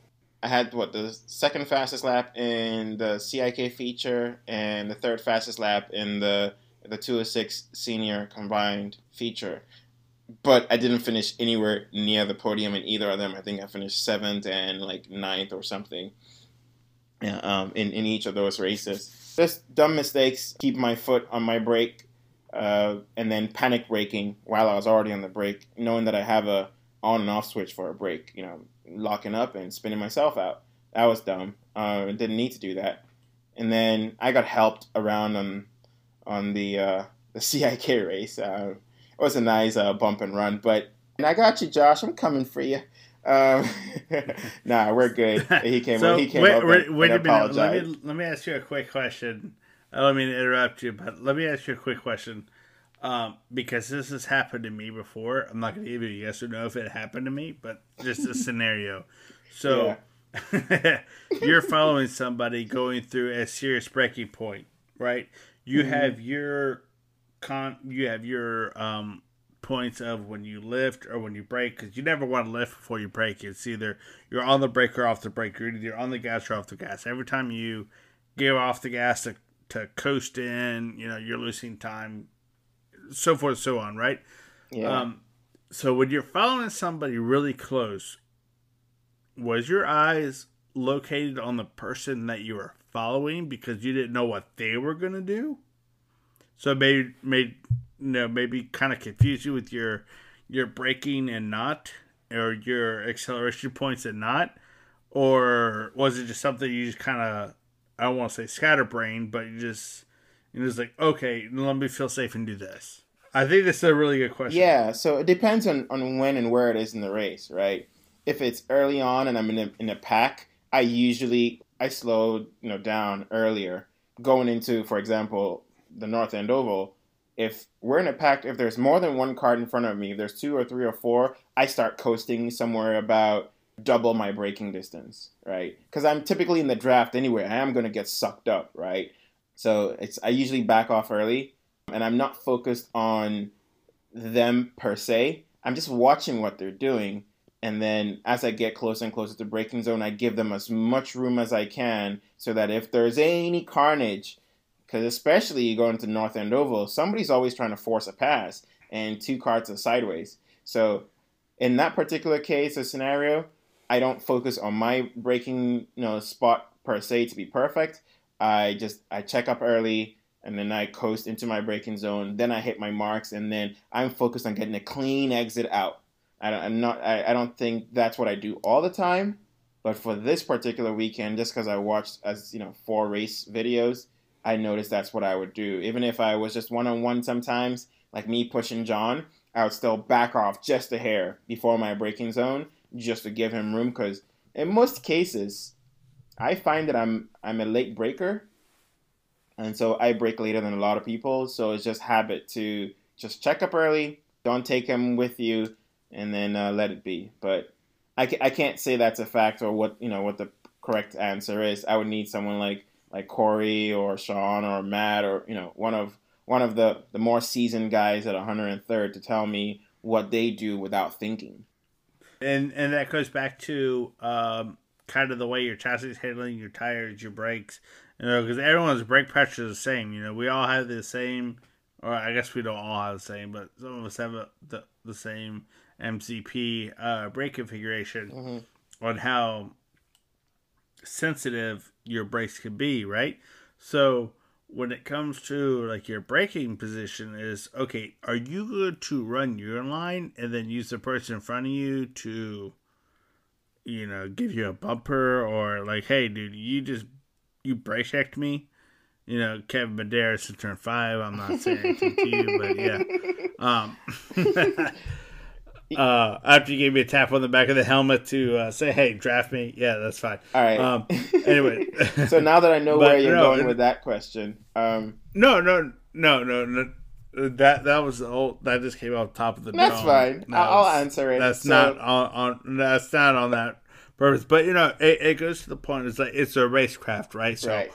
I had what the second fastest lap in the CIK feature and the third fastest lap in the the 206 senior combined feature. But I didn't finish anywhere near the podium in either of them. I think I finished seventh and like ninth or something. Um, in in each of those races. Just dumb mistakes. Keep my foot on my brake uh, and then panic braking while I was already on the brake, knowing that I have a on and off switch for a brake. You know, locking up and spinning myself out. That was dumb. Uh, didn't need to do that. And then I got helped around on on the uh, the CIK race. Uh, it was a nice uh, bump and run, but and I got you, Josh. I'm coming for you. Um, nah, we're good. He came. so, he came wait, up wait, and, wait and a minute. Let me let me ask you a quick question. I don't mean to interrupt you, but let me ask you a quick question. Um, because this has happened to me before. I'm not going to give you a yes or no if it happened to me, but just a scenario. So you're following somebody going through a serious braking point, right? You Mhm. have your con, you have your um points of when you lift or when you brake because you never want to lift before you brake. It's either you're on the brake or off the brake. You're either on the gas or off the gas. Every time you give off the gas to to coast in, you know you're losing time, so forth, so on, right? Yeah. Um, so when you're following somebody really close, was your eyes located on the person that you were following because you didn't know what they were gonna do? So it made made you know maybe kind of confuse you with your your braking and not, or your acceleration points and not, or was it just something you just kind of I don't want to say scatterbrain, but you just it was like okay, let me feel safe and do this. I think this is a really good question. Yeah, so it depends on, on when and where it is in the race, right? If it's early on and I'm in a, in a pack, I usually I slow you know down earlier. Going into, for example, the North End Oval, if we're in a pack, if there's more than one card in front of me, if there's two or three or four, I start coasting somewhere about double my braking distance, right? Because I'm typically in the draft anyway. I am going to get sucked up, right? So it's I usually back off early, and I'm not focused on them per se. I'm just watching what they're doing, and then as I get closer and closer to braking zone, I give them as much room as I can, so that if there's any carnage, because especially you go into North End Oval, somebody's always trying to force a pass, and two cars are sideways. So in that particular case or scenario, I don't focus on my braking you know spot per se to be perfect. I just I check up early and then I coast into my braking zone. Then I hit my marks and then I'm focused on getting a clean exit out. I don't, I'm not. I, I don't think that's what I do all the time, but for this particular weekend, just because I watched as you know four race videos, I noticed that's what I would do. Even if I was just one on one, sometimes like me pushing John, I would still back off just a hair before my braking zone just to give him room. Because in most cases, I find that I'm I'm a late breaker, and so I brake later than a lot of people. So it's just habit to just check up early, don't take him with you, and then uh, let it be. But I, ca- I can't say that's a fact or what you know what the correct answer is. I would need someone like like Corey or Sean or Matt or you know one of one of the the more seasoned guys at 103rd to tell me what they do without thinking. and and that goes back to um, kind of the way your chassis is handling your tires, your brakes. You know, because everyone's brake pressure is the same. You know, we all have the same, or I guess we don't all have the same, but some of us have a, the the same MCP uh, brake configuration Mm-hmm. on how sensitive your brakes could be, right? So when it comes to like your braking position is okay, are you good to run your line and then use the person in front of you to you know, give you a bumper or like, hey dude, you just you brake checked me. You know, Kevin Medeiros to turn five. I'm not saying anything to you, but yeah. Um, uh, after you gave me a tap on the back of the helmet to uh, say, "Hey, draft me," yeah, that's fine. All right. Um, anyway, so now that I know But where you're no, going it- with that question, um, no, no, no, no, no. That that was the old. That just came off the top of the. that's dome. fine. That I'll was- answer it. That's So- not on, on. That's not on that purpose. But you know, it, it goes to the point. It's like it's a racecraft, right? So right.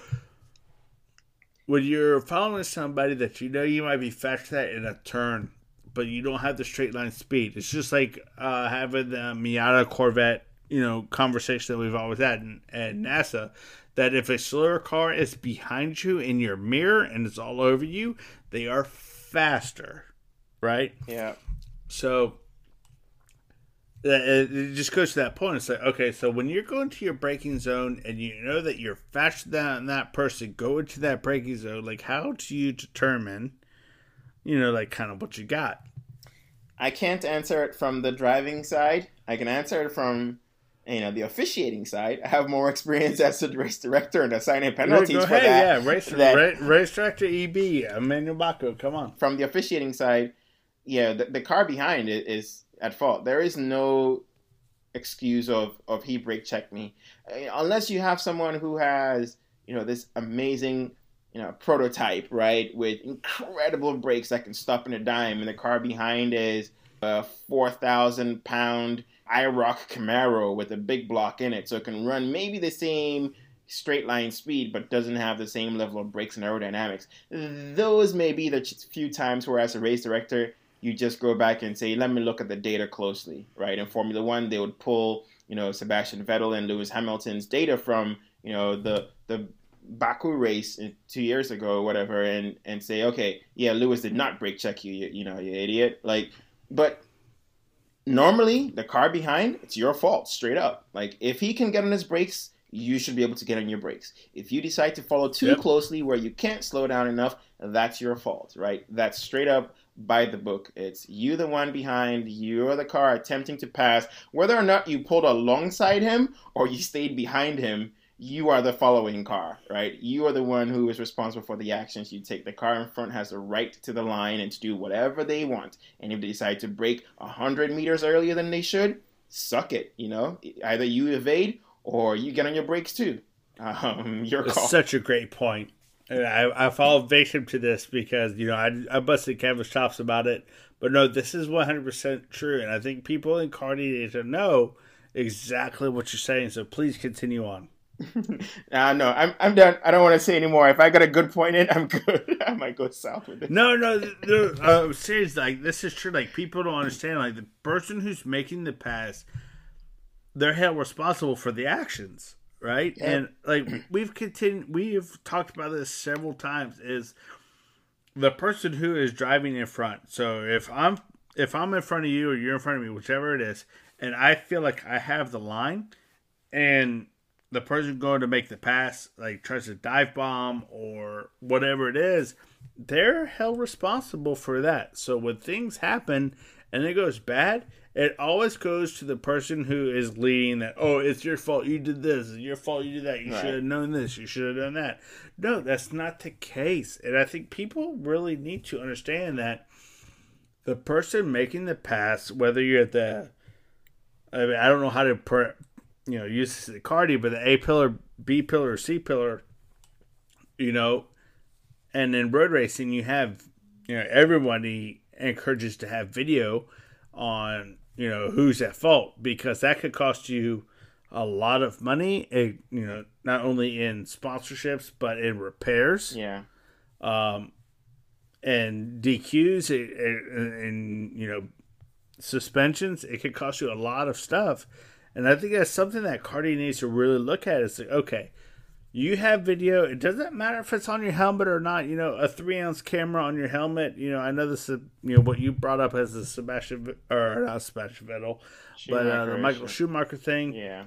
when you're following somebody that you know you might be faster than in a turn, but you don't have the straight line speed. It's just like uh, having the Miata Corvette, you know, conversation that we've always had in, at NASA. That if a slower car is behind you in your mirror and it's all over you, they are faster, right? Yeah. So it it just goes to that point. It's like, okay, so when you're going to your braking zone and you know that you're faster than that person, go into that braking zone. Like, how do you determine, you know, like kind of what you got? I can't answer it from the driving side. I can answer it from you know the officiating side. I have more experience as a race director and assigning penalties go for ahead, that. yeah, race, that- ra- race director EB, Emmanuel Baco, come on. From the officiating side, yeah, the, the car behind it is at fault. There is no excuse of of he brake checked me, Uh, unless you have someone who has you know this amazing you know prototype right with incredible brakes that can stop in a dime, and the car behind is a four thousand pound IROC Camaro with a big block in it, so it can run maybe the same straight line speed, but doesn't have the same level of brakes and aerodynamics. Those may be the few times where, as a race director, you just go back and say, "Let me look at the data closely." Right? In Formula One, they would pull, you know, Sebastian Vettel and Lewis Hamilton's data from, you know, the the Baku race in- two years ago or whatever, and and say, "Okay, yeah, Lewis did not brake check you, you, you know, you idiot." Like, but normally the car behind it's your fault straight up. Like if he can get on his brakes you should be able to get on your brakes. If you decide to follow too Yep. closely where you can't slow down enough that's your fault right? That's straight up by the book. It's you the one behind you're the car attempting to pass. Whether or not you pulled alongside him or you stayed behind him you are the following car, right? You are the one who is responsible for the actions you take. The car in front has the right to the line and to do whatever they want. And if they decide to brake 100 meters earlier than they should, suck it, you know? Either you evade or you get on your brakes too. Um, your call. Such a great point. And I, I followed victim to this because, you know, I, I busted Kevin's chops about it. But no, this is 100% true. And I think people in karting need to know exactly what you're saying. So please continue on. uh, no, I'm, I'm done. I don't want to say anymore. If I got a good point in, I'm good. I might go south with it. No, no, no uh, seriously, like, this is true. Like, people don't understand. Like, the person who's making the pass, they're held responsible for the actions, right? Yeah. And, like, we've continued, we've talked about this several times, is the person who is driving in front. So if I'm if I'm in front of you or you're in front of me, whichever it is, and I feel like I have the line, and the person going to make the pass like tries to dive bomb or whatever it is, they're held responsible for that. So when things happen and it goes bad, it always goes to the person who is leading that, oh, it's your fault you did this, it's your fault you did that, you Right. should have known this, you should have done that. No, that's not the case. And I think people really need to understand that the person making the pass, whether you're at the I mean, I don't know how to per, you know use the cardi, but the A pillar, B pillar, C pillar, you know, and in road racing you have you know everybody encourages to have video on you know who's at fault because that could cost you a lot of money. eh, you know, not only in sponsorships but in repairs Yeah. um, and DQs and, and you know suspensions. It could cost you a lot of stuff, and I think that's something that karting needs to really look at. It's like, okay, you have video. It doesn't matter if it's on your helmet or not. You know, a three ounce camera on your helmet. You know, I know this is you know what you brought up as the Sebastian or not Sebastian Vettel, but uh, the Michael Schumacher thing. Yeah.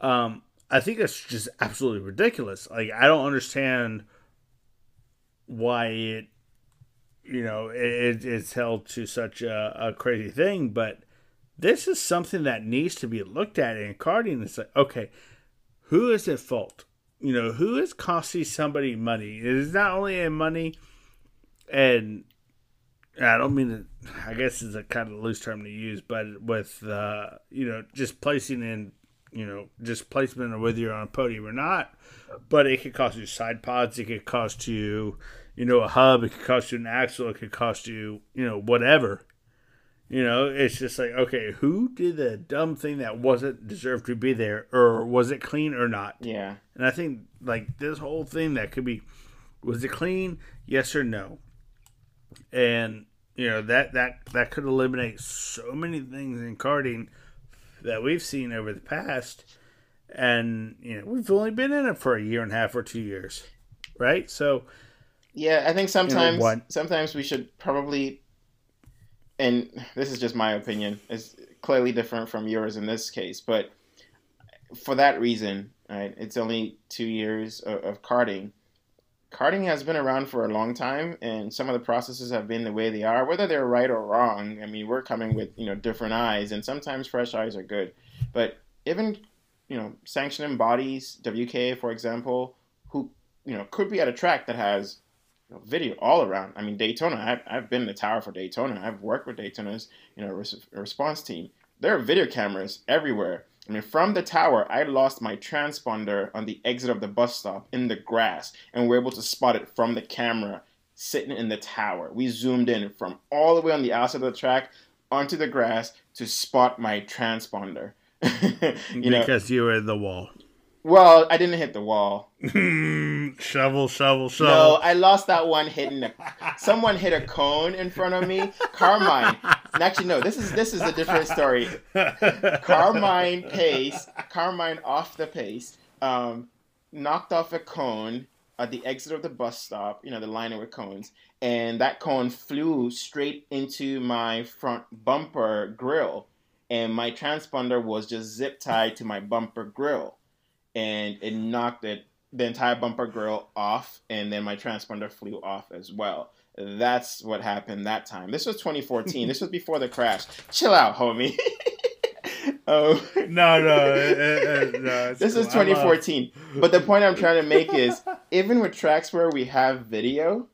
Um, I think it's just absolutely ridiculous. Like I don't understand why it, you know, it, it's held to such a, a crazy thing, but this is something that needs to be looked at in karting. It's like, okay, who is at fault? You know, who is costing somebody money? It is not only in money, and I don't mean to, I guess it's a kind of loose term to use, but with, uh, you know, just placing in, you know, just placement or whether you're on a podium or not, but it could cost you side pods, it could cost you, you know, a hub, it could cost you an axle, it could cost you, you know, whatever. You know, it's just like, okay, who did the dumb thing that wasn't deserved to be there, or was it clean or not? Yeah. And I think like this whole thing that could be, was it clean? Yes or no? And you know that that that could eliminate so many things in karting that we've seen over the past, and you know we've only been in it for a year and a half or two years, right? So. Yeah, I think sometimes You know sometimes we should probably and this is just my opinion. It's clearly different from yours in this case, but for that reason, right? It's only two years of, of karting. Karting has been around for a long time, and some of the processes have been the way they are, whether they're right or wrong. I mean, we're coming with you know different eyes, and sometimes fresh eyes are good. But even you know sanctioning bodies, WKA for example, who you know could be at a track that has you know, video all around. I mean, Daytona. I've, I've been in the tower for Daytona. I've worked with Daytona's you know res- response team. There are video cameras everywhere. I mean, from the tower, I lost my transponder on the exit of the bus stop in the grass, and we're able to spot it from the camera sitting in the tower. We zoomed in from all the way on the outside of the track onto the grass to spot my transponder. you know, because you were in the wall. Well, I didn't hit the wall. shovel, shovel, shovel. No. I lost that one hitting a. Someone hit a cone in front of me. Carmine. Actually, no. This is this is a different story. Carmine pace. Carmine off the pace. Um, knocked off a cone at the exit of the bus stop. You know the liner with cones, and that cone flew straight into my front bumper grill, and my transponder was just zip tied to my bumper grill, and it knocked it the entire bumper grill off, and then my transponder flew off as well. That's what happened that time. This was 2014. this was before the crash. Chill out, homie. oh, no, no, uh, uh, no. it's this is cool. I love- 2014. But the point I'm trying to make is, even with tracks where we have video,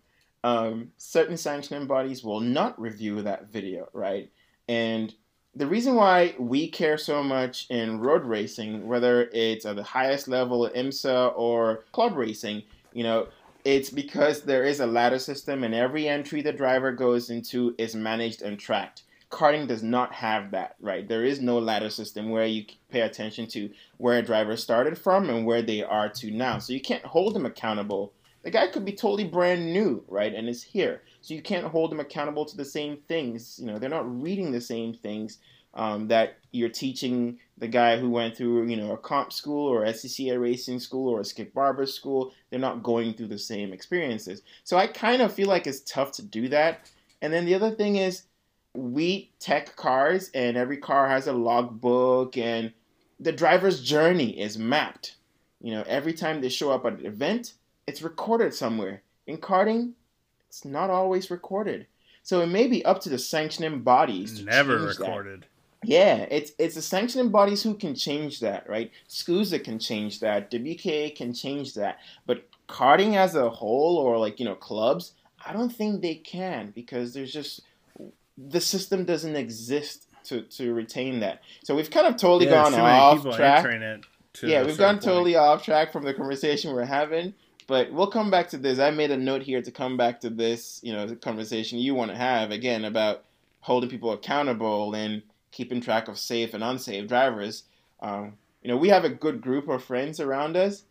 um, certain sanctioning bodies will not review that video, right? And the reason why we care so much in road racing, whether it's at the highest level, IMSA or club racing, you know, it's because there is a ladder system and every entry the driver goes into is managed and tracked. Karting does not have that, right? There is no ladder system where you pay attention to where a driver started from and where they are to now. So you can't hold them accountable. The guy could be totally brand new, right? And is here. So you can't hold them accountable to the same things. You know, they're not reading the same things um, that you're teaching the guy who went through, you know, a comp school or SCCA racing school or a Skip Barber school. They're not going through the same experiences. So I kind of feel like it's tough to do that. And then the other thing is, we tech cars, and every car has a logbook, and the driver's journey is mapped. You know, every time they show up at an event, it's recorded somewhere. In karting, it's not always recorded. So it may be up to the sanctioning bodies to Never change that. recorded. Yeah, it's it's the sanctioning bodies who can change that, right? SKUSA can change that, WKA can change that, but karting as a whole, or like you know clubs, I don't think they can because there's just the system doesn't exist to to retain that. So we've kind of totally Yeah, gone off track. entering it to Yeah, we've gone point. totally off track from the conversation we're having. But we'll come back to this. I made a note here to come back to this, you know, conversation you want to have again about holding people accountable and keeping track of safe and unsafe drivers. Um, you know, we have a good group of friends around us,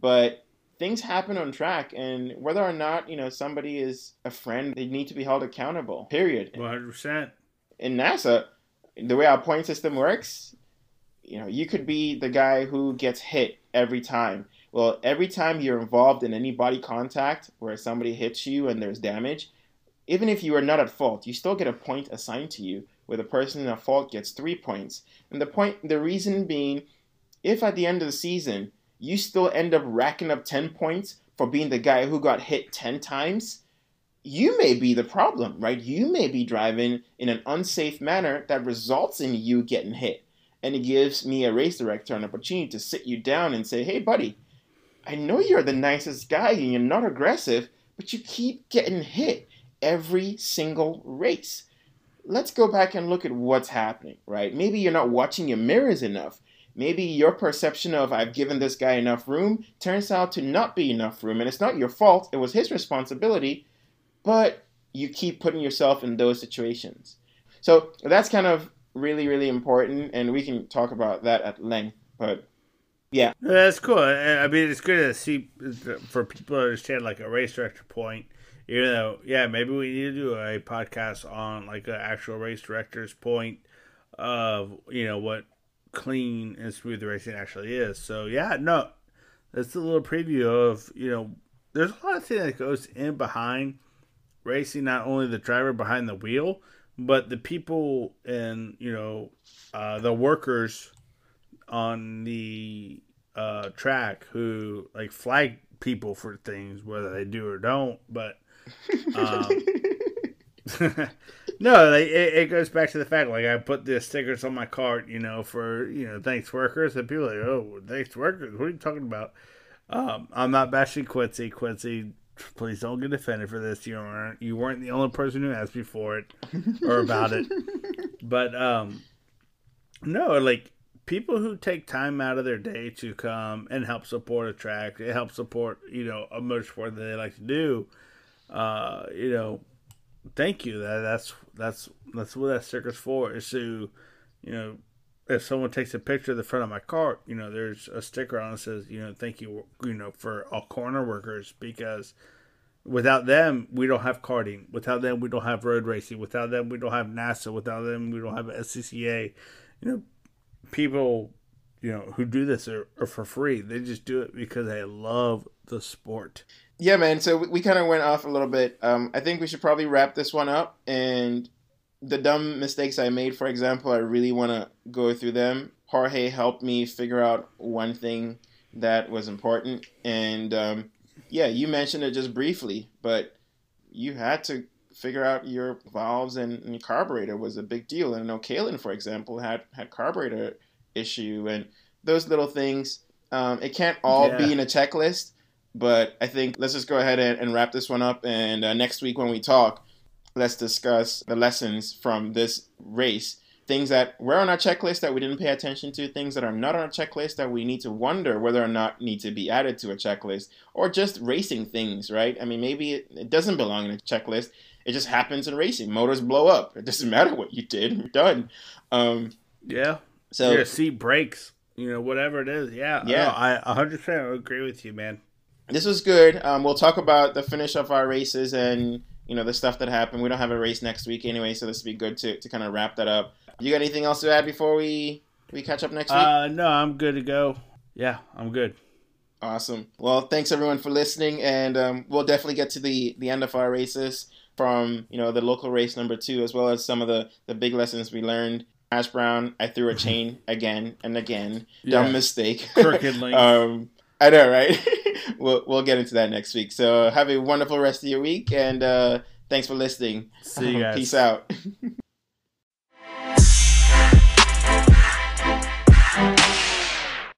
but things happen on track, and whether or not you know somebody is a friend, they need to be held accountable. Period One hundred percent. in NASA, the way our point system works, you know, you could be the guy who gets hit every time. Well, every time you're involved in any body contact where somebody hits you and there's damage, even if you are not at fault, you still get a point assigned to you, where the person at fault gets three points. And the point, the reason being, if at the end of the season you still end up racking up 10 points for being the guy who got hit 10 times, you may be the problem, right? You may be driving in an unsafe manner that results in you getting hit. And it gives me a race director an opportunity to sit you down and say, hey, buddy, I know you're the nicest guy and you're not aggressive, but you keep getting hit every single race. Let's go back and look at what's happening, right? Maybe you're not watching your mirrors enough. Maybe your perception of I've given this guy enough room turns out to not be enough room, and it's not your fault, it was his responsibility, but you keep putting yourself in those situations. So that's kind of really, really important, and we can talk about that at length. But yeah, that's cool. I mean, it's good to see for people to understand like a race director point you know, yeah, maybe we need to do a podcast on like an actual race director's point of you know what clean and smooth racing actually is. So yeah, no, that's a little preview of you know there's a lot of things that goes in behind racing. Not only the driver behind the wheel, but the people and you know uh, the workers on the uh, track who like flag people for things, whether they do or don't. But um, no, like, it, it, goes back to the fact like I put the stickers on my kart, you know, for you know thanks workers, and people are like, oh, thanks workers. What are you talking about? Um, I'm not bashing Quincy. Quincy, please don't get offended for this. You weren't you weren't the only person who asked me for it or about it. But um, no, like people who take time out of their day to come and help support a track, it helps support you know a motorsport that they like to do uh, you know, thank you. That that's that's that's what that sticker's for. Is to, you know, if someone takes a picture of the front of my kart, you know, there's a sticker on it says, you know, thank you, you know, for all corner workers because without them, we don't have karting. Without them, we don't have road racing. Without them, we don't have NASA. Without them, we don't have SCCA. You know, people, you know, who do this are, are for free. They just do it because they love the sport yeah, man. So we, we kind of went off a little bit. Um, I think we should probably wrap this one up. And the dumb mistakes I made, for example, I really want to go through them. Jorge helped me figure out one thing that was important. And um, yeah, you mentioned it just briefly, but you had to figure out your valves and, and carburetor was a big deal. And I know Kalen, for example, had had carburetor issue and those little things. Um, it can't all yeah. be in a checklist, but I think let's just go ahead and, and wrap this one up. And uh, next week when we talk, let's discuss the lessons from this race. Things that were on our checklist that we didn't pay attention to, things that are not on our checklist that we need to wonder whether or not need to be added to a checklist, or just racing things, right? I mean, maybe it, it doesn't belong in a checklist. It just happens in racing. Motors blow up. It doesn't matter what you did. You're done. Um, yeah. So your seat breaks. You know, whatever it is. Yeah. Yeah. I 100% agree with you, man this was good. Um, we'll talk about the finish of our races and you know the stuff that happened. We don't have a race next week anyway, so this would be good to, to kind of wrap that up. You got anything else to add before we we catch up next week? Uh, no, I'm good to go. Yeah, I'm good. Awesome. Well, thanks everyone for listening, and um, we'll definitely get to the the end of our races from you know the local race number two, as well as some of the the big lessons we learned. Ash Brown, I threw a chain again and again. Yeah. Dumb mistake. Crooked link. um, I know, right? we'll we'll get into that next week. So have a wonderful rest of your week, and uh, thanks for listening. See you guys. Peace out.